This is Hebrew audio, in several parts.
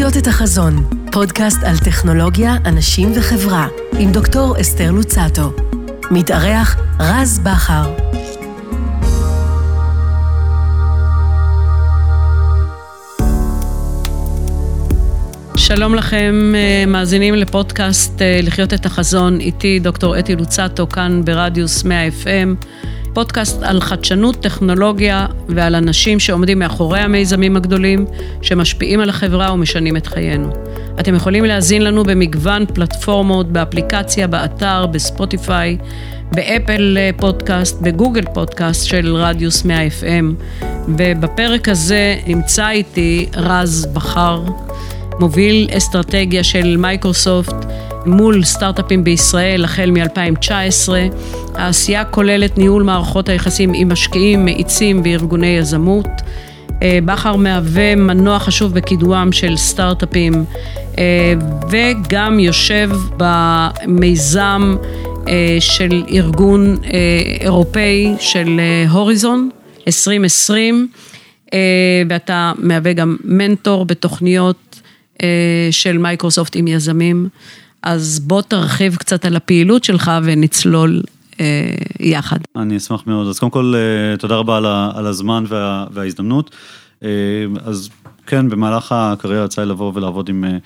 לחיות את החזון, פודקאסט על טכנולוגיה, אנשים וחברה, עם דוקטור אסתר לוצטו. מתארח רז בכר. שלום לכם, אה, מאזינים לפודקאסט אה, לחיות את החזון, איתי דוקטור אתי לוצטו, כאן ברדיוס 100 FM. פודקאסט על חדשנות, טכנולוגיה ועל אנשים שעומדים מאחורי המיזמים הגדולים, שמשפיעים על החברה ומשנים את חיינו. אתם יכולים להאזין לנו במגוון פלטפורמות, באפליקציה, באתר, בספוטיפיי, באפל פודקאסט, בגוגל פודקאסט של רדיוס 100 FM. ובפרק הזה נמצא איתי רז בכר, מוביל אסטרטגיה של מייקרוסופט. מול סטארט-אפים בישראל החל מ-2019. העשייה כוללת ניהול מערכות היחסים עם משקיעים, מאיצים וארגוני יזמות. אה, בכר מהווה מנוע חשוב בקידומם של סטארט-אפים אה, וגם יושב במיזם אה, של ארגון אירופאי של הוריזון 2020 ואתה מהווה גם מנטור בתוכניות של מייקרוסופט עם יזמים. אז בוא תרחיב קצת על הפעילות שלך ונצלול אה, יחד. אני אשמח מאוד. אז קודם כל, אה, תודה רבה על, על הזמן וה, וההזדמנות. אה, אז כן, במהלך הקריירה יצא לי לבוא ולעבוד עם, אה,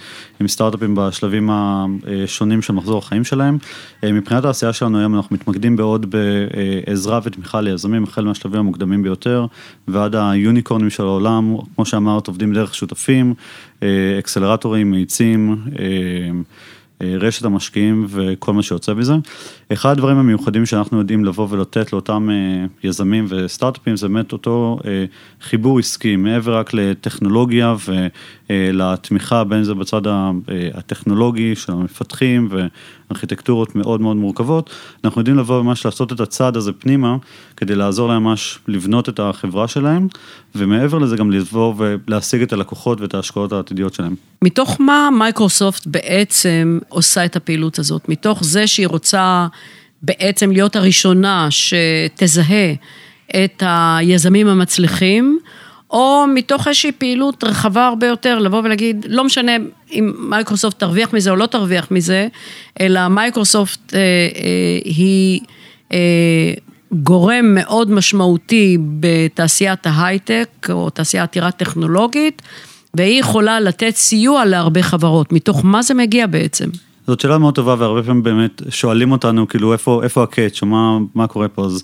עם סטארט-אפים בשלבים השונים של מחזור החיים שלהם. אה, מבחינת העשייה שלנו היום אנחנו מתמקדים בעוד בעזרה ותמיכה ליזמים, החל מהשלבים המוקדמים ביותר, ועד היוניקורנים של העולם, כמו שאמרת, עובדים דרך שותפים, אקסלרטורים, מאיצים. אה, רשת המשקיעים וכל מה שיוצא בזה. אחד הדברים המיוחדים שאנחנו יודעים לבוא ולתת לאותם אה, יזמים וסטארט-אפים זה באמת אותו אה, חיבור עסקי, מעבר רק לטכנולוגיה ולתמיכה בין זה בצד הטכנולוגי של המפתחים וארכיטקטורות מאוד מאוד מורכבות, אנחנו יודעים לבוא ממש לעשות את הצעד הזה פנימה כדי לעזור להם ממש לבנות את החברה שלהם ומעבר לזה גם לבוא ולהשיג את הלקוחות ואת ההשקעות העתידיות שלהם. מתוך מה מייקרוסופט בעצם עושה את הפעילות הזאת? מתוך זה שהיא רוצה בעצם להיות הראשונה שתזהה את היזמים המצליחים, או מתוך איזושהי פעילות רחבה הרבה יותר, לבוא ולהגיד, לא משנה אם מייקרוסופט תרוויח מזה או לא תרוויח מזה, אלא מייקרוסופט אה, אה, היא אה, גורם מאוד משמעותי בתעשיית ההייטק, או תעשייה עתירה טכנולוגית, והיא יכולה לתת סיוע להרבה חברות. מתוך מה זה מגיע בעצם? זאת שאלה מאוד טובה והרבה פעמים באמת שואלים אותנו כאילו איפה, איפה הקאץ' או מה, מה קורה פה. אז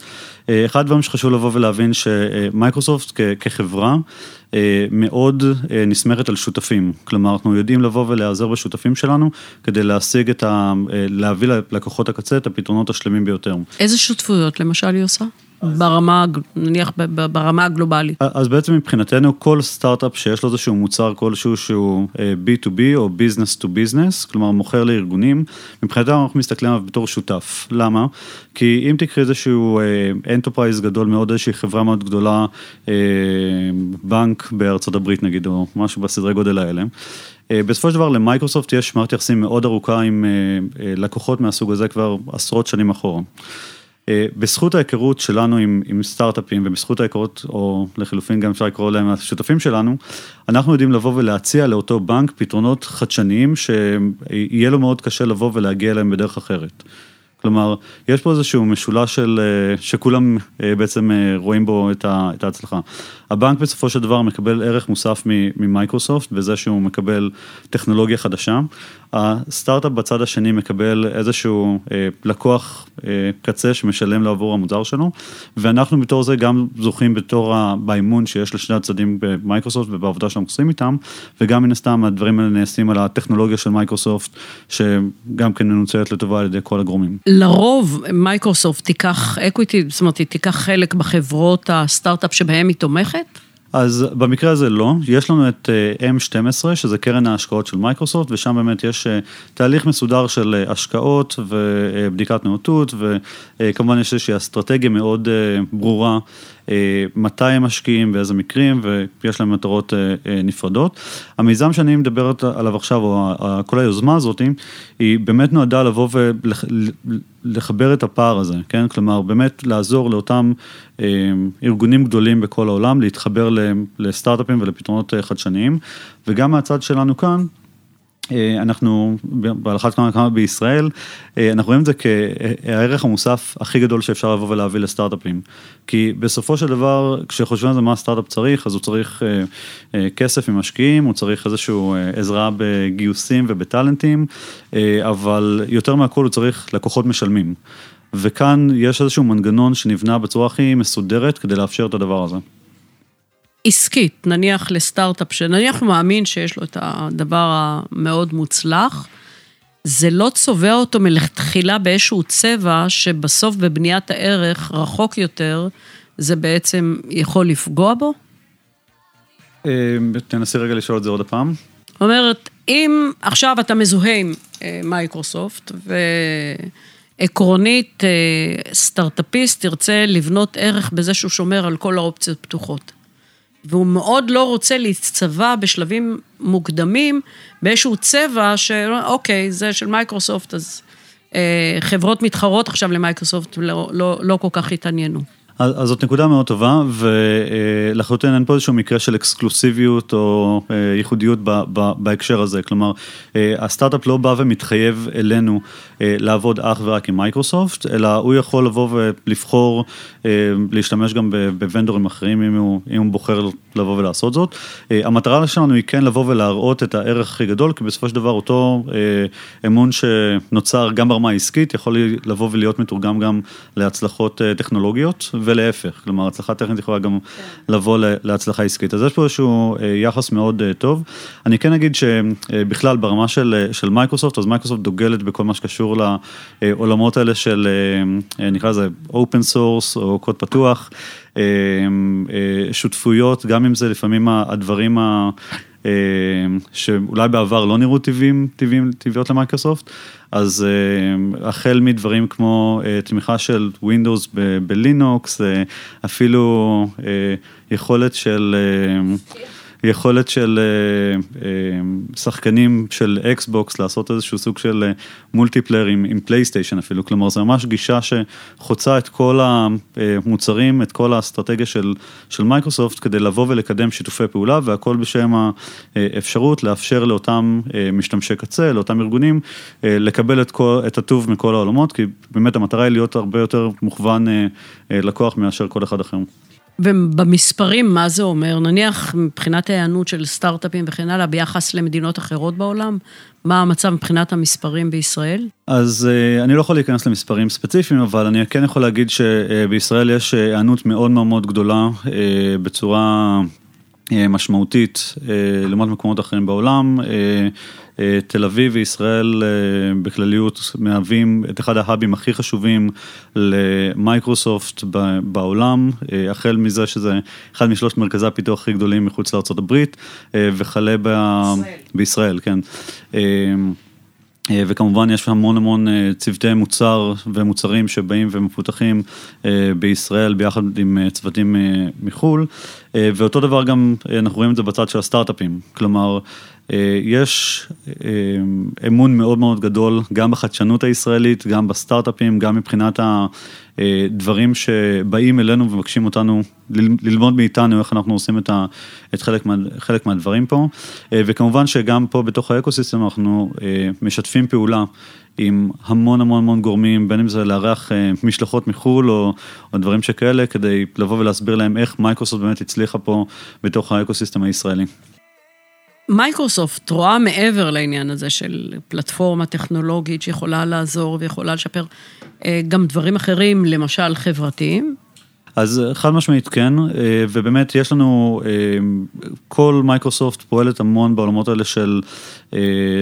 אה, אחד הדברים שחשוב לבוא ולהבין שמייקרוסופט כחברה אה, מאוד אה, נסמכת על שותפים. כלומר, אנחנו יודעים לבוא ולהיעזר בשותפים שלנו כדי להשיג את ה... להביא ללקוחות הקצה את הפתרונות השלמים ביותר. איזה שותפויות למשל היא עושה? ברמה, נניח ברמה הגלובלית. אז בעצם מבחינתנו כל סטארט-אפ שיש לו איזשהו מוצר כלשהו שהוא B2B או Business to Business, כלומר מוכר לארגונים, מבחינתנו אנחנו מסתכלים עליו בתור שותף. למה? כי אם תקחי איזשהו enterprise גדול מאוד, איזושהי חברה מאוד גדולה, בנק בארצות הברית נגיד, או משהו בסדרי גודל האלה. בסופו של דבר למייקרוסופט יש מערכת יחסים מאוד ארוכה עם לקוחות מהסוג הזה כבר עשרות שנים אחורה. אה, בזכות ההיכרות שלנו עם, עם סטארט-אפים ובזכות ההיכרות, או לחילופין גם אפשר לקרוא להם השותפים שלנו, אנחנו יודעים לבוא ולהציע לאותו בנק פתרונות חדשניים שיהיה לו מאוד קשה לבוא ולהגיע אליהם בדרך אחרת. כלומר, יש פה איזשהו משולש של, אה, שכולם אה, בעצם רואים בו את ההצלחה. הבנק בסופו של דבר מקבל ערך מוסף ממייקרוסופט בזה שהוא מקבל טכנולוגיה חדשה. הסטארט-אפ בצד השני מקבל איזשהו אה, לקוח אה, קצה שמשלם לו עבור המוצר שלו, ואנחנו בתור זה גם זוכים בתור באימון שיש לשני הצדדים במייקרוסופט ובעבודה שאנחנו עושים איתם, וגם מן הסתם הדברים האלה נעשים על הטכנולוגיה של מייקרוסופט, שגם כן מנוצלת לטובה על ידי כל הגורמים. לרוב מייקרוסופט תיקח equity, זאת אומרת, היא תיקח חלק בחברות הסטארט-אפ שבהם היא תומכת? אז במקרה הזה לא, יש לנו את אה, M12, שזה קרן ההשקעות של מייקרוסופט, ושם באמת יש אה, תהליך מסודר של אה, השקעות ובדיקת נאותות, וכמובן יש איזושהי אסטרטגיה מאוד ברורה מתי הם משקיעים, באיזה מקרים, ויש להם מטרות נפרדות. המיזם שאני מדבר עליו עכשיו, או כל היוזמה הזאת, היא באמת נועדה לבוא ולחבר את הפער הזה, כן? כלומר, באמת לעזור לאותם ארגונים גדולים בכל העולם, להתחבר לסטארט-אפים ולפתרונות חדשניים, וגם מהצד שלנו כאן, אה, אנחנו, על אחת כמה וכמה בישראל, אה, אנחנו רואים את זה כערך המוסף הכי גדול שאפשר לבוא ולהביא לסטארט-אפים. כי בסופו של דבר, כשחושבים על זה מה הסטארט-אפ צריך, אז הוא צריך אה, כסף ממשקיעים, הוא צריך איזושהי עזרה בגיוסים ובטאלנטים, אבל יותר מהכל הוא צריך לקוחות משלמים. וכאן יש איזשהו מנגנון שנבנה בצורה הכי מסודרת כדי לאפשר את הדבר הזה. עסקית, נניח לסטארט-אפ, שנניח הוא מאמין שיש לו את הדבר המאוד מוצלח, זה לא צובע אותו מלכתחילה באיזשהו צבע שבסוף בבניית הערך רחוק יותר, זה בעצם יכול לפגוע בו? אה, תנסי רגע לשאול את זה עוד הפעם. זאת אומרת, אם עכשיו אתה מזוהה עם אה, מייקרוסופט, ועקרונית אה, סטארט-אפיסט ירצה לבנות ערך בזה שהוא שומר על כל האופציות פתוחות. והוא מאוד לא רוצה להצטבע בשלבים מוקדמים באיזשהו צבע שאוקיי, זה של מייקרוסופט, אז אה, חברות מתחרות עכשיו למייקרוסופט לא, לא, לא כל כך התעניינו. אז זאת נקודה מאוד טובה, ולחלוטין אין פה איזשהו מקרה של אקסקלוסיביות או אה, ייחודיות בהקשר הזה. כלומר, אה, הסטארט-אפ לא בא ומתחייב אלינו אה, לעבוד אך ורק עם מייקרוסופט, אלא הוא יכול לבוא ולבחור להשתמש גם ב vendor ים אחרים אם הוא, אם הוא בוחר לבוא ולעשות זאת. המטרה שלנו היא כן לבוא ולהראות את הערך הכי גדול, כי בסופו של דבר אותו אמון שנוצר גם ברמה העסקית, יכול לבוא ולהיות מתורגם גם להצלחות טכנולוגיות. ולהפך, כלומר הצלחה טכנית יכולה גם כן. לבוא להצלחה עסקית. אז יש פה איזשהו אה, יחס מאוד אה, טוב. אני כן אגיד שבכלל ברמה של, של מייקרוסופט, אז מייקרוסופט דוגלת בכל מה שקשור לעולמות האלה של אה, נקרא לזה open source או קוד פתוח, שותפויות, גם אם זה לפעמים הדברים ה... שאולי בעבר לא נראו טבעים, טבעים, טבעיות למייקרוסופט, אז אה, החל מדברים כמו אה, תמיכה של Windows בלינוקס, אפילו יכולת של... אה, יכולת של אה, אה, שחקנים של אקסבוקס לעשות איזשהו סוג של אה, multiplayer עם, עם פלייסטיישן אפילו, כלומר זה ממש גישה שחוצה את כל המוצרים, את כל האסטרטגיה של, של מייקרוסופט כדי לבוא ולקדם שיתופי פעולה והכל בשם האפשרות לאפשר לאותם משתמשי קצה, לאותם ארגונים, לקבל את, כל, את הטוב מכל העולמות, כי באמת המטרה היא להיות הרבה יותר מוכוון לקוח מאשר כל אחד אחר. ובמספרים, מה זה אומר? נניח מבחינת ההיענות של סטארט-אפים וכן הלאה, ביחס למדינות אחרות בעולם, מה המצב מבחינת המספרים בישראל? אז אה, אני לא יכול להיכנס למספרים ספציפיים, אבל אני כן יכול להגיד שבישראל יש אה, היענות מאוד מאוד גדולה אה, בצורה משמעותית לעומת מקומות אחרים בעולם. תל אביב וישראל בכלליות מהווים את אחד ההאבים הכי חשובים למייקרוסופט בעולם, החל מזה שזה אחד משלושת מרכזי הפיתוח הכי גדולים מחוץ לארה"ב וכלה ב... בישראל, כן. וכמובן יש המון המון צוותי מוצר ומוצרים שבאים ומפותחים בישראל ביחד עם צוותים מחו"ל, ואותו דבר גם אנחנו רואים את זה בצד של הסטארט-אפים, כלומר אה, יש אה, אמון מאוד מאוד גדול גם בחדשנות הישראלית, גם בסטארט-אפים, גם מבחינת הדברים שבאים אלינו ומבקשים אותנו ללמוד מאיתנו איך אנחנו עושים את, חלק, מה, חלק מהדברים פה. אה, וכמובן שגם פה בתוך האקוסיסטם אנחנו משתפים פעולה עם המון המון המון גורמים, בין אם זה לארח משלחות מחו"ל או, או דברים שכאלה, כדי לבוא ולהסביר להם איך מייקרוסופט באמת הצליחה פה בתוך ה ecosystem הישראלי. מייקרוסופט רואה מעבר לעניין הזה של פלטפורמה טכנולוגית שיכולה לעזור ויכולה לשפר אה, גם דברים אחרים, למשל חברתיים? אז חד משמעית כן, אה, ובאמת יש לנו, אה, כל מייקרוסופט פועלת המון בעולמות האלה של,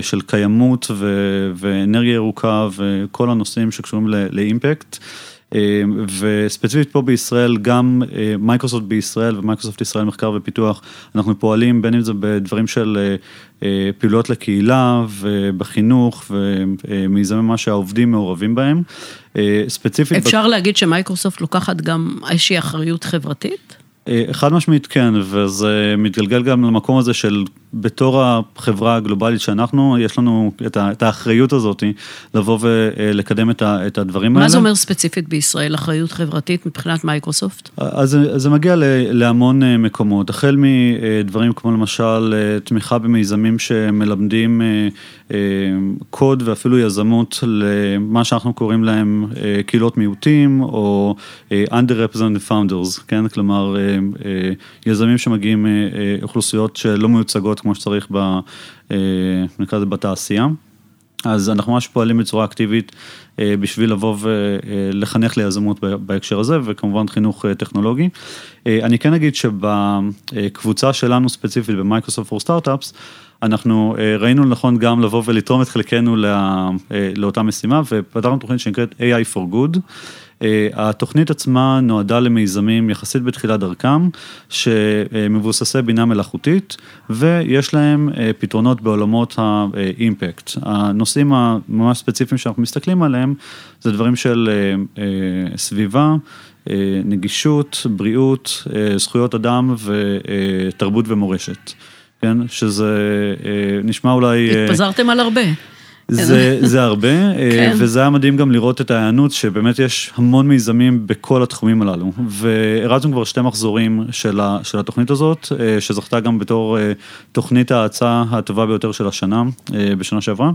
של קיימות ו, ואנרגיה ירוקה וכל הנושאים שקשורים לאימפקט. וספציפית פה בישראל, גם מייקרוסופט בישראל ומייקרוסופט ישראל מחקר ופיתוח, אנחנו פועלים בין אם זה בדברים של פעילויות לקהילה ובחינוך ומיזמי מה שהעובדים מעורבים בהם. ספציפית... אפשר להגיד שמייקרוסופט לוקחת גם איזושהי אחריות חברתית? חד משמעית כן, וזה מתגלגל גם למקום הזה של בתור החברה הגלובלית שאנחנו, יש לנו את האחריות הזאת לבוא ולקדם את הדברים האלה. מה זה אומר ספציפית בישראל, אחריות חברתית מבחינת מייקרוסופט? אז זה מגיע להמון מקומות, החל מדברים כמו למשל תמיכה במיזמים שמלמדים קוד ואפילו יזמות למה שאנחנו קוראים להם קהילות מיעוטים או under-represented founders, כן, כלומר יזמים שמגיעים אוכלוסיות שלא מיוצגות. כמו שצריך ב... אה, נקרא לזה בתעשייה. אז אנחנו ממש פועלים בצורה אקטיבית אה, בשביל לבוא ולחנך ליזמות בהקשר הזה, וכמובן חינוך אה, טכנולוגי. אני כן אגיד שבקבוצה שלנו ספציפית במייקרוסופט פור סטארט-אפס, אנחנו ראינו לנכון גם לבוא ולתרום את חלקנו לאותה משימה, ופתרנו תוכנית שנקראת AI for Good. אה, התוכנית עצמה נועדה למיזמים יחסית בתחילת דרכם, שמבוססי בינה מלאכותית, ויש להם אה, פתרונות בעולמות האימפקט. הנושאים הממש ספציפיים שאנחנו מסתכלים עליהם, זה דברים של אה, סביבה. נגישות, בריאות, זכויות אדם ותרבות ומורשת, כן? שזה נשמע אולי... התפזרתם על הרבה. זה, זה הרבה, אה, כן. וזה היה מדהים גם לראות את ההיענות, שבאמת יש המון מיזמים בכל התחומים הללו. והרצנו כבר שתי מחזורים של, ה, של התוכנית הזאת, אה, שזכתה גם בתור אה, תוכנית ההאצה הטובה ביותר של השנה, בשנה שעברה.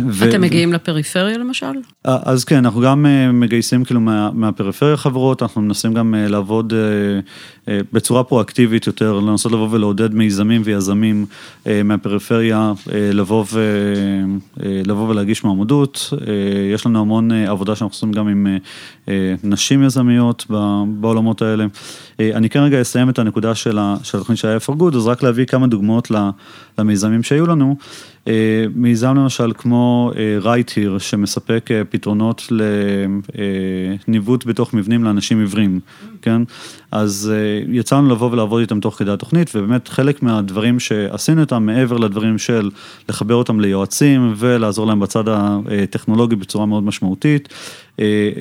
ו... אתם מגיעים לפריפריה למשל? אז כן, אנחנו גם מגייסים כאילו מה, מהפריפריה חברות, אנחנו מנסים גם לעבוד בצורה פרואקטיבית יותר, לנסות לבוא ולעודד מיזמים ויזמים מהפריפריה, לבוא, ו... לבוא ולהגיש מעמדות. יש לנו המון עבודה שאנחנו עושים גם עם נשים יזמיות בעולמות האלה. אני כן רגע אסיים את הנקודה של התוכנית של ה-F for Good, אז רק להביא כמה דוגמאות למיזמים שהיו לנו. מיזם למשל כמו Right Here, שמספק פתרונות לניווט בתוך מבנים לאנשים עיוורים, כן? אז יצא לנו לבוא ולעבוד איתם תוך כדי התוכנית, ובאמת חלק מהדברים שעשינו איתם, מעבר לדברים של לחבר אותם ליועצים ולעזור להם בצד הטכנולוגי בצורה מאוד משמעותית,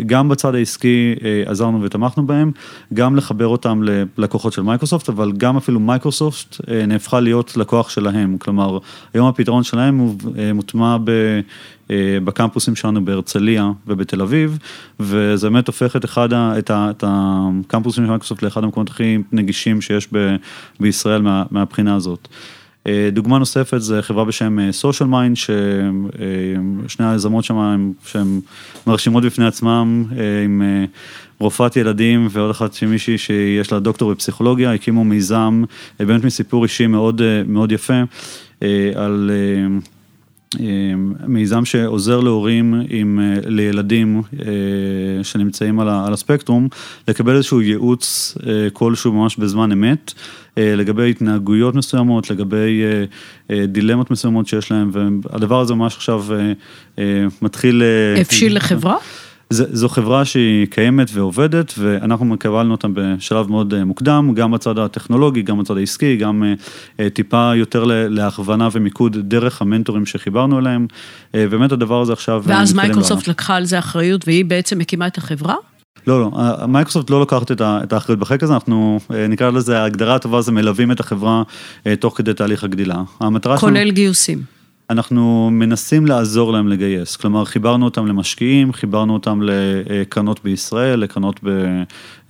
גם בצד העסקי עזרנו ותמכנו בהם, גם לחבר אותם ללקוחות של מייקרוסופט, אבל גם אפילו מייקרוסופט נהפכה להיות לקוח שלהם, כלומר, היום הפתרון שלהם הוא מוטמע ב... בקמפוסים שלנו בהרצליה ובתל אביב, וזה באמת הופך את אחד, את, ה, את הקמפוסים של מייקרוסופט לאחד המקומות הכי נגישים שיש ב, בישראל מה, מהבחינה הזאת. דוגמה נוספת זה חברה בשם social mind, ששני היזמות שם שהן מרשימות בפני עצמם, עם רופאת ילדים ועוד אחת של מישהי שיש לה דוקטור בפסיכולוגיה, הקימו מיזם באמת מסיפור אישי מאוד, מאוד יפה על מיזם שעוזר להורים עם, לילדים שנמצאים על הספקטרום, לקבל איזשהו ייעוץ כלשהו ממש בזמן אמת, לגבי התנהגויות מסוימות, לגבי דילמות מסוימות שיש להם, והדבר הזה ממש עכשיו מתחיל... הבשיל לחברה? זו חברה שהיא קיימת ועובדת, ואנחנו קבלנו אותה בשלב מאוד מוקדם, גם בצד הטכנולוגי, גם בצד העסקי, גם טיפה יותר להכוונה ומיקוד דרך המנטורים שחיברנו אליהם, באמת הדבר הזה עכשיו... ואז מייקרוסופט לקחה על זה אחריות, והיא בעצם מקימה את החברה? לא, לא, מייקרוסופט לא לוקחת את האחריות בחלק הזה, אנחנו נקרא לזה, ההגדרה הטובה זה מלווים את החברה תוך כדי תהליך הגדילה. המטרה. כולל גיוסים. אנחנו מנסים לעזור להם לגייס, כלומר חיברנו אותם למשקיעים, חיברנו אותם לקרנות בישראל, לקרנות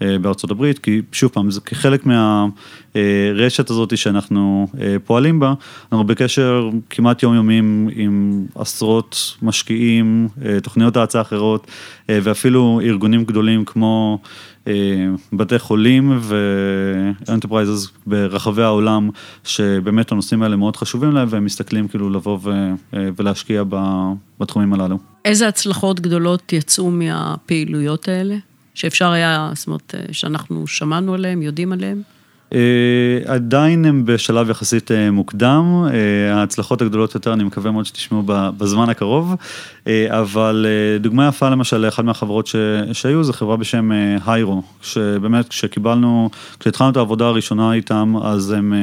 בארצות הברית, כי שוב פעם, זה כחלק מהרשת הזאת שאנחנו פועלים בה, אנחנו בקשר כמעט יומיומיים עם עשרות משקיעים, תוכניות האצה אחרות, ואפילו ארגונים גדולים כמו בתי חולים ו enterprises ברחבי העולם, שבאמת הנושאים האלה מאוד חשובים להם, והם מסתכלים כאילו לבוא ולהשקיע בתחומים הללו. איזה הצלחות גדולות יצאו מהפעילויות האלה? שאפשר היה, זאת אומרת, שאנחנו שמענו עליהן, יודעים עליהן? עדיין הם בשלב יחסית מוקדם, ההצלחות הגדולות יותר, אני מקווה מאוד שתשמעו בזמן הקרוב, אבל דוגמה יפה למשל, אחת מהחברות שהיו, זו חברה בשם היירו, שבאמת כשקיבלנו, כשהתחלנו את העבודה הראשונה איתם, אז הם,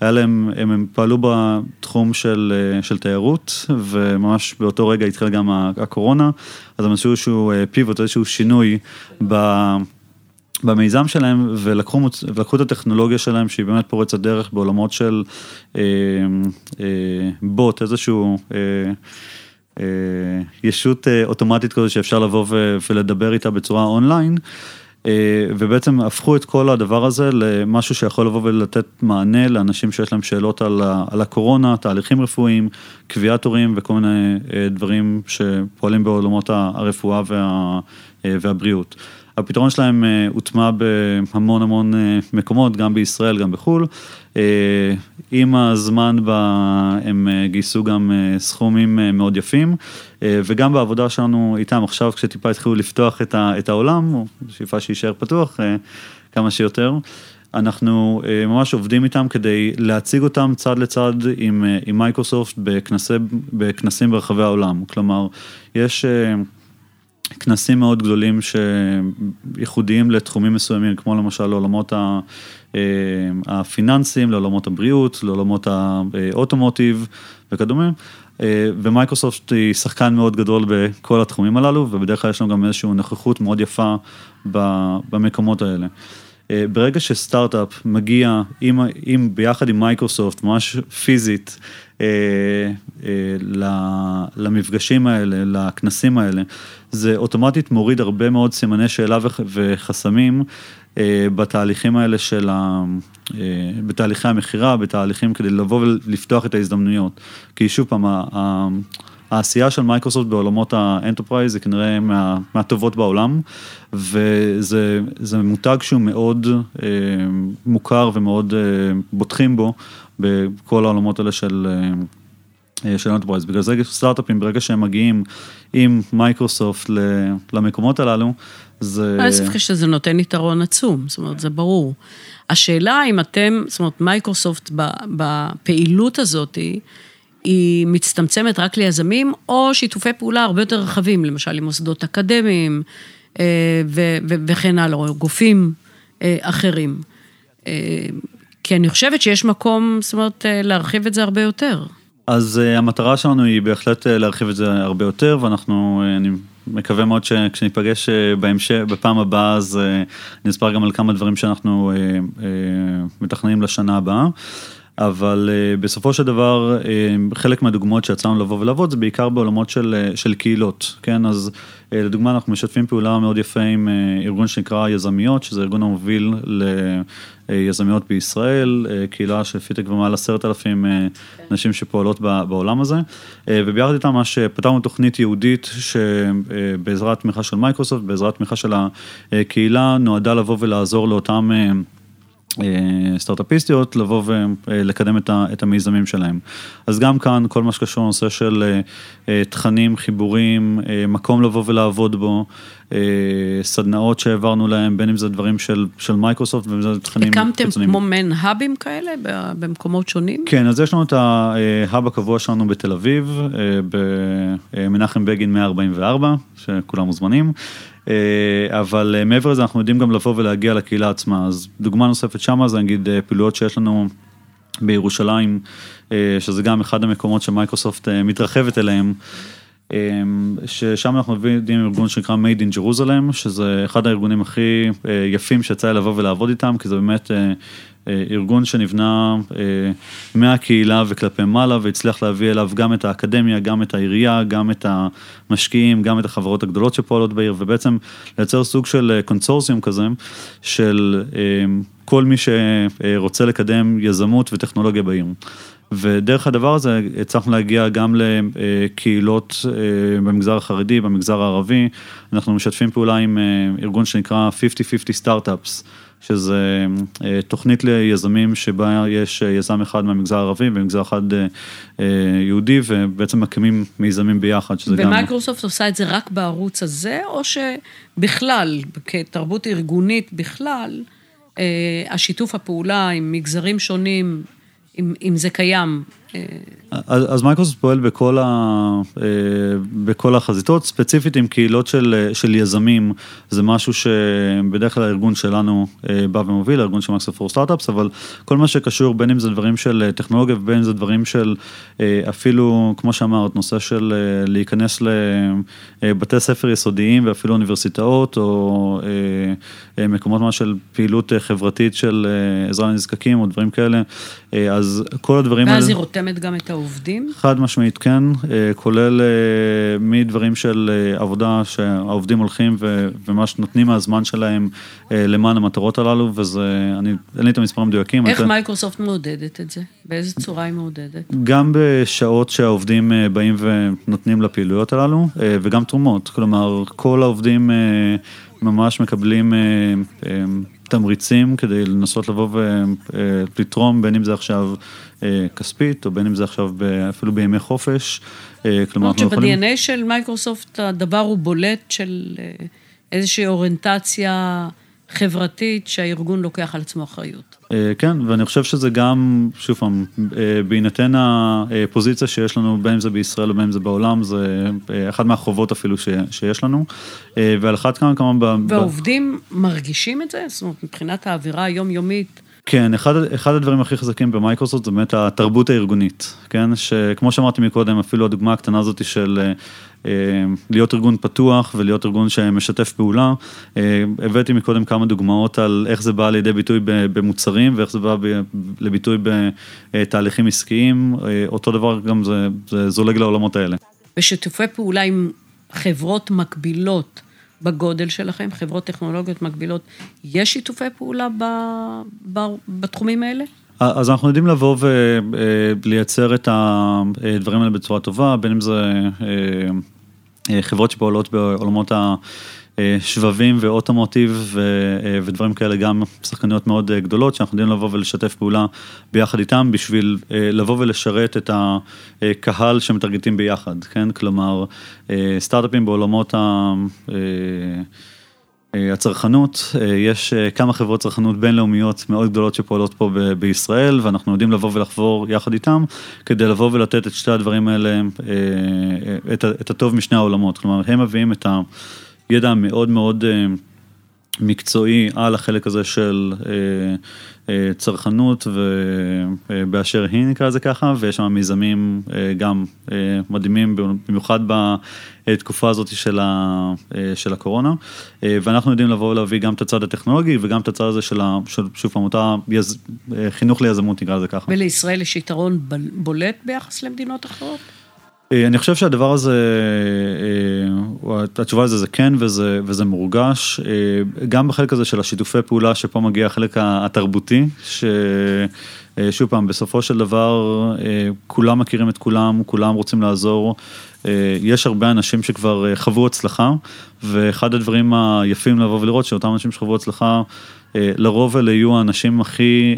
היה להם, הם, הם פעלו בתחום של, של תיירות, וממש באותו רגע התחיל גם הקורונה, אז הם עשו איזשהו פיבוט, איזשהו שינוי ב... במיזם שלהם ולקחו, ולקחו את הטכנולוגיה שלהם שהיא באמת פורצת דרך בעולמות של אה, אה, בוט, איזשהו אה, אה, ישות אה, אוטומטית כזו שאפשר לבוא ו, ולדבר איתה בצורה אונליין. אה, ובעצם הפכו את כל הדבר הזה למשהו שיכול לבוא ולתת מענה לאנשים שיש להם שאלות על, על הקורונה, תהליכים רפואיים, קביעת תורים וכל מיני אה, דברים שפועלים בעולמות הרפואה וה, אה, והבריאות. הפתרון שלהם אה, הוטמע בהמון המון אה, מקומות, גם בישראל, גם בחו"ל. אה, עם הזמן בה הם גייסו גם סכומים מאוד יפים, וגם בעבודה שלנו איתם עכשיו, כשטיפה התחילו לפתוח את העולם, שאיפה שיישאר פתוח כמה שיותר. אנחנו ממש עובדים איתם כדי להציג אותם צד לצד עם, עם מייקרוסופט בכנסי, בכנסים ברחבי העולם. כלומר, יש כנסים מאוד גדולים שייחודיים לתחומים מסוימים, כמו למשל לעולמות אה, הפיננסים, לעולמות הבריאות, לעולמות ה automotive וכדומה. אה, ומייקרוסופט היא שחקן מאוד גדול בכל התחומים הללו, ובדרך כלל יש לנו גם איזושהי נוכחות מאוד יפה במקומות האלה. אה, ברגע שסטארט-אפ מגיע עם, עם, ביחד עם מייקרוסופט, ממש פיזית, אה, אה, למפגשים האלה, לכנסים האלה, זה אוטומטית מוריד הרבה מאוד סימני שאלה וחסמים אה, בתהליכים האלה של ה... אה, בתהליכי המכירה, בתהליכים כדי לבוא ולפתוח את ההזדמנויות. כי שוב פעם, העשייה של מייקרוסופט בעולמות ה enterprise זה כנראה מה, מהטובות בעולם, וזה מותג שהוא מאוד אה, מוכר ומאוד אה, בוטחים בו בכל העולמות האלה של... אה, של enterprise, בגלל זה סטארט-אפים ברגע שהם מגיעים עם מייקרוסופט למקומות הללו, זה... אין ספק שזה נותן יתרון עצום, זאת אומרת, זה ברור. השאלה אם אתם, זאת אומרת, מייקרוסופט בפעילות הזאת, היא מצטמצמת רק ליזמים, או שיתופי פעולה הרבה יותר רחבים, למשל עם מוסדות אקדמיים אה, וכן הלאה, או גופים אה, אחרים. אה, כי אני חושבת שיש מקום, זאת אומרת, להרחיב את זה הרבה יותר. אז המטרה שלנו היא בהחלט להרחיב את זה הרבה יותר, ואנחנו, אני מקווה מאוד שכשניפגש בהמשך, בפעם הבאה, אז נספר גם על כמה דברים שאנחנו מתכננים לשנה הבאה. אבל uh, בסופו של דבר, uh, חלק מהדוגמאות שיצאנו לבוא ולעבוד זה בעיקר בעולמות של, uh, של קהילות, כן? אז uh, לדוגמה אנחנו משתפים פעולה מאוד יפה עם uh, ארגון שנקרא יזמיות, שזה ארגון המוביל ליזמיות בישראל, uh, קהילה שלפי תקווה מעל עשרת אלפים uh, נשים שפועלות בעולם הזה, uh, וביחד איתם ממש פתרנו תוכנית ייעודית שבעזרת תמיכה של מייקרוסופט, בעזרת תמיכה של הקהילה, נועדה לבוא ולעזור לאותם... Uh, סטארט-אפיסטיות לבוא ולקדם את המיזמים שלהם. אז גם כאן כל מה שקשור לנושא של אה, אה, תכנים, חיבורים, מקום לבוא ולעבוד בו, סדנאות שהעברנו להם, בין אם זה דברים של, של מייקרוסופט ובין אם זה תכנים הקמתם כמו מעין האבים כאלה במקומות שונים? כן, אז יש לנו את ההאב הקבוע שלנו בתל אביב, במנחם בגין 144, שכולם מוזמנים. אה, אבל אה, מעבר לזה אנחנו יודעים גם לבוא ולהגיע לקהילה עצמה, אז דוגמה נוספת שמה זה נגיד אה, פעילויות שיש לנו בירושלים, שזה גם אחד המקומות שמייקרוסופט מתרחבת אליהם. ששם אנחנו עובדים עם ארגון שנקרא Made in Jerusalem, שזה אחד הארגונים הכי יפים שיצא לבוא ולעבוד איתם, כי זה באמת אה, ארגון שנבנה אה, מהקהילה וכלפי מעלה והצליח להביא אליו גם את האקדמיה, גם את העירייה, גם את המשקיעים, גם את החברות הגדולות שפועלות בעיר ובעצם לייצר סוג של קונסורסיום כזה של כל מי שרוצה לקדם יזמות וטכנולוגיה בעיר. ודרך הדבר הזה הצלחנו להגיע גם לקהילות אה, במגזר החרדי, במגזר הערבי, אנחנו משתפים פעולה עם ארגון שנקרא 50-50 Startups. שזה אה, תוכנית ליזמים שבה יש אה, יזם אחד מהמגזר הערבי ומגזר אחד אה, יהודי ובעצם מקימים מיזמים ביחד, שזה גם... ומייקרוסופט עושה את זה רק בערוץ הזה, או שבכלל, כתרבות ארגונית בכלל, השיתוף הפעולה עם מגזרים שונים, אם, אם זה קיים, אז, אז מייקרוסופט פועל בכל, ה, אה, בכל החזיתות, ספציפית עם קהילות של, של יזמים, זה משהו שבדרך כלל הארגון שלנו אה, בא ומוביל, הארגון של Microsoft for Startups, אבל כל מה שקשור, בין אם זה דברים של טכנולוגיה ובין אם זה דברים של אה, אפילו, כמו שאמרת, נושא של להיכנס לבתי ספר יסודיים ואפילו אוניברסיטאות, או מקומות מה של פעילות חברתית של עזרה לנזקקים או דברים כאלה, אז כל הדברים האלה... ואז היא רותמת גם את העובדים? חד משמעית כן, אה, כולל אה, מדברים של אה, עבודה שהעובדים הולכים ומה שנותנים מהזמן שלהם למען המטרות הללו, וזה, אני, אין לי את המספרים המדויקים. איך מייקרוסופט מעודדת את זה? באיזה צורה היא מעודדת? גם בשעות שהעובדים באים ונותנים לפעילויות הללו, וגם תרומות. כלומר, כל העובדים ממש מקבלים תמריצים כדי לנסות לבוא ולתרום, בין אם זה עכשיו כספית, או בין אם זה עכשיו אפילו בימי חופש. אה, כלומר, אנחנו יכולים... שב-DNA של מייקרוסופט הדבר הוא בולט של אה, איזושהי אוריינטציה חברתית שהארגון לוקח על עצמו אחריות. כן, ואני חושב שזה גם, שוב פעם, בהינתן הפוזיציה שיש לנו, בין אם זה בישראל ובין אם זה בעולם, זה אחת מהחובות אפילו שיש לנו, ועל אחת כמה כמה... והעובדים מרגישים את זה? זאת אומרת, מבחינת האווירה היומיומית, כן, אחד, אחד הדברים הכי חזקים במייקרוסופט זה באמת התרבות הארגונית, כן? שכמו שאמרתי מקודם, אפילו הדוגמה הקטנה הזאת של אה, אה, להיות ארגון פתוח ולהיות ארגון שמשתף פעולה, אה, הבאתי מקודם כמה דוגמאות על איך זה בא לידי ביטוי במוצרים ואיך זה בא לביטוי בתהליכים עסקיים, אה, אותו דבר גם זה, זה זולג לעולמות האלה. ושיתופי פעולה עם חברות מקבילות. בגודל שלכם, חברות טכנולוגיות מקבילות, יש שיתופי פעולה ב, ב, בתחומים האלה? אז אנחנו יודעים לבוא ולייצר את הדברים האלה בצורה טובה, בין אם זה אה, אה, חברות שפועלות בעולמות ה... שבבים ואוטומוטיב אה, ודברים כאלה, גם שחקניות מאוד גדולות, שאנחנו יודעים לבוא ולשתף פעולה ביחד איתם בשביל לבוא ולשרת את הקהל שמטרגטים ביחד, כן? כלומר, סטארט-אפים בעולמות ה... הצרכנות, יש כמה חברות צרכנות בינלאומיות מאוד גדולות שפועלות פה ב- בישראל ואנחנו יודעים לבוא ולחבור יחד איתם כדי לבוא ולתת את שתי הדברים האלה, את, את הטוב משני העולמות, כלומר הם מביאים את ה... ידע מאוד מאוד אה, מקצועי על החלק הזה של אה, אה, צרכנות ובאשר היא נקרא לזה ככה, ויש שם מיזמים גם מדהימים, במיוחד בתקופה הזאת של, ה, של הקורונה, ואנחנו יודעים לבוא ולהביא גם את הצד הטכנולוגי וגם את הצד הזה של, שוב פעם, אותה יז, חינוך ליזמות נקרא לזה ככה. ולישראל יש יתרון בולט ביחס למדינות אחרות? אה, אני חושב שהדבר הזה, אה, התשובה לזה זה כן וזה, וזה מורגש, אה, גם בחלק הזה של השיתופי פעולה שפה מגיע החלק התרבותי, ששוב פעם, בסופו של דבר כולם מכירים את כולם, כולם רוצים לעזור, יש הרבה אנשים שכבר חוו הצלחה, ואחד הדברים היפים לבוא ולראות שאותם אנשים שחוו הצלחה, לרוב אלה יהיו האנשים הכי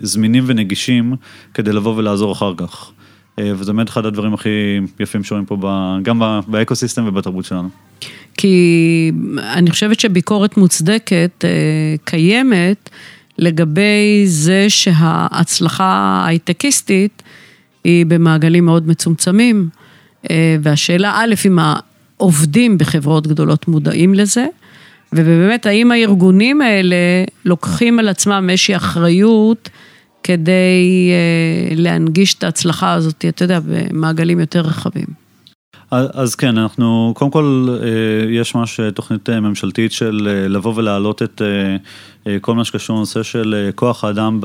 זמינים ונגישים כדי לבוא ולעזור אחר כך. אה, וזה באמת אחד הדברים הכי יפים שרואים פה, גם באקוסיסטם ובתרבות שלנו. כי אני חושבת שביקורת מוצדקת אה, קיימת לגבי זה שההצלחה ההייטקיסטית היא במעגלים מאוד מצומצמים, אה, והשאלה א', אם העובדים בחברות גדולות מודעים לזה, ובאמת האם הארגונים האלה לוקחים על עצמם איזושהי אחריות כדי אה, להנגיש את ההצלחה הזאת, אתה יודע, במעגלים יותר רחבים. אז כן, אנחנו, קודם כל, אה, יש ממש תוכנית אה, ממשלתית של לבוא ולהעלות את כל מה שקשור לנושא של כוח האדם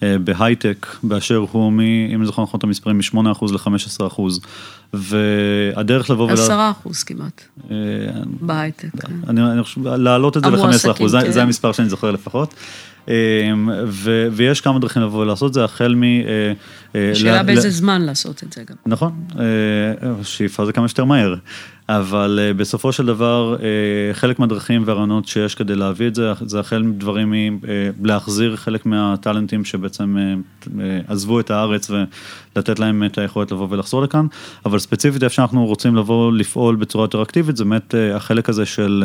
בהייטק, באשר הוא, מ, אם אני זוכר נכון את המספרים, מ-8% ל-15%. והדרך לבוא ול... 10 אחוז כמעט, בהייטק. כן. אני חושב, להעלות את זה ל-15 אחוז, זה כן. המספר שאני זוכר לפחות. אמ, ו, ויש כמה דרכים לבוא ולעשות זה, החל מ... אה, אה, שאלה באיזה זמן לעשות את זה גם. נכון, אה, שאיפה זה כמה שיותר מהר, אבל בסופו של דבר, חלק מהדרכים והרעיונות שיש כדי להביא את זה, זה החל מדברים מלהחזיר חלק מהטאלנטים שבעצם עזבו את הארץ ולתת להם את היכולת לבוא ולחזור לכאן, אבל ספציפית איפה שאנחנו רוצים לבוא לפעול בצורה יותר אקטיבית, זה באמת החלק הזה של...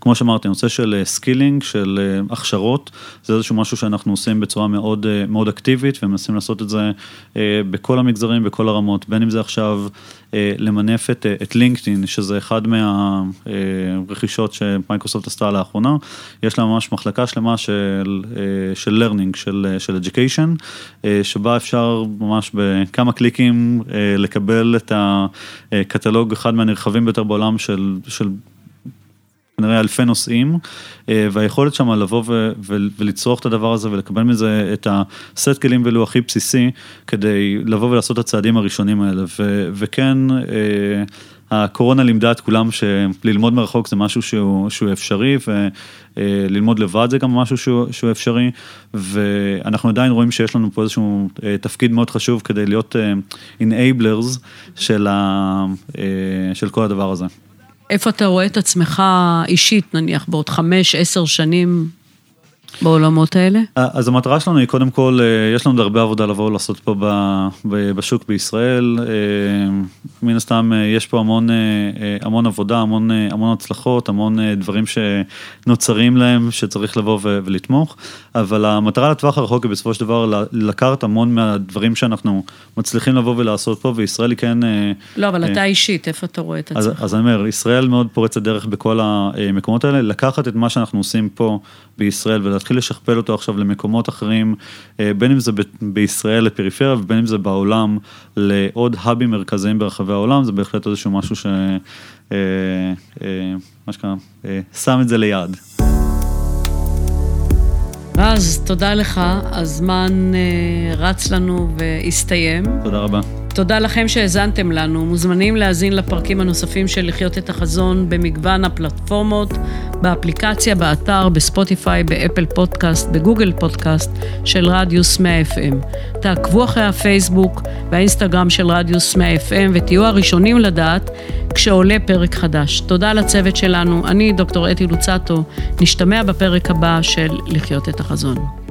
כמו שאמרתי, הנושא של skilling, של הכשרות, זה איזשהו משהו שאנחנו עושים בצורה מאוד, מאוד אקטיבית ומנסים לעשות את זה בכל המגזרים, בכל הרמות, בין אם זה עכשיו למנף את, את לינקדאין, שזה אחד מהרכישות שמייקרוסופט עשתה לאחרונה, יש לה ממש מחלקה שלמה של, של learning, של, של education, שבה אפשר ממש בכמה קליקים לקבל את הקטלוג, אחד מהנרחבים ביותר בעולם של, של כנראה אלפי נושאים, והיכולת שם לבוא ולצרוך את הדבר הזה ולקבל מזה את הסט כלים ולו הכי בסיסי, כדי לבוא ולעשות את הצעדים הראשונים האלה, וכן, הקורונה לימדה את כולם שללמוד מרחוק זה משהו שהוא, שהוא אפשרי, וללמוד לבד זה גם משהו שהוא, שהוא אפשרי, ואנחנו עדיין רואים שיש לנו פה איזשהו תפקיד מאוד חשוב כדי להיות enablers של, ה, של כל הדבר הזה. איפה אתה רואה את עצמך אישית, נניח, בעוד חמש, עשר שנים בעולמות האלה? אז המטרה שלנו היא קודם כל, יש לנו עוד הרבה עבודה לבוא לעשות פה בשוק בישראל. מן הסתם יש פה המון, המון עבודה, המון, המון הצלחות, המון דברים שנוצרים להם שצריך לבוא ולתמוך, אבל המטרה לטווח הרחוק היא בסופו של דבר לקחת המון מהדברים שאנחנו מצליחים לבוא ולעשות פה, וישראל היא כן... לא, אבל אתה אישית, איפה אתה רואה את עצמך? אז, אז אני אומר, ישראל מאוד פורצת דרך בכל המקומות האלה, לקחת את מה שאנחנו עושים פה בישראל ולהתחיל לשכפל אותו עכשיו למקומות אחרים, בין אם זה בישראל לפריפריה ובין אם זה בעולם לעוד האבים מרכזיים ברחבי העולם, זה בהחלט איזשהו משהו ש... מה שקרה, שם את זה ליעד. רז, תודה לך, הזמן רץ לנו והסתיים. תודה רבה. תודה לכם שהאזנתם לנו. מוזמנים להאזין לפרקים הנוספים של לחיות את החזון במגוון הפלטפורמות, באפליקציה, באתר, בספוטיפיי, באפל פודקאסט, בגוגל פודקאסט של רדיוס 100 FM. תעקבו אחרי הפייסבוק והאינסטגרם של רדיוס 100 FM ותהיו הראשונים לדעת כשעולה פרק חדש. תודה לצוות שלנו, אני דוקטור אתי לוצטו, נשתמע בפרק הבא של לחיות את החזון.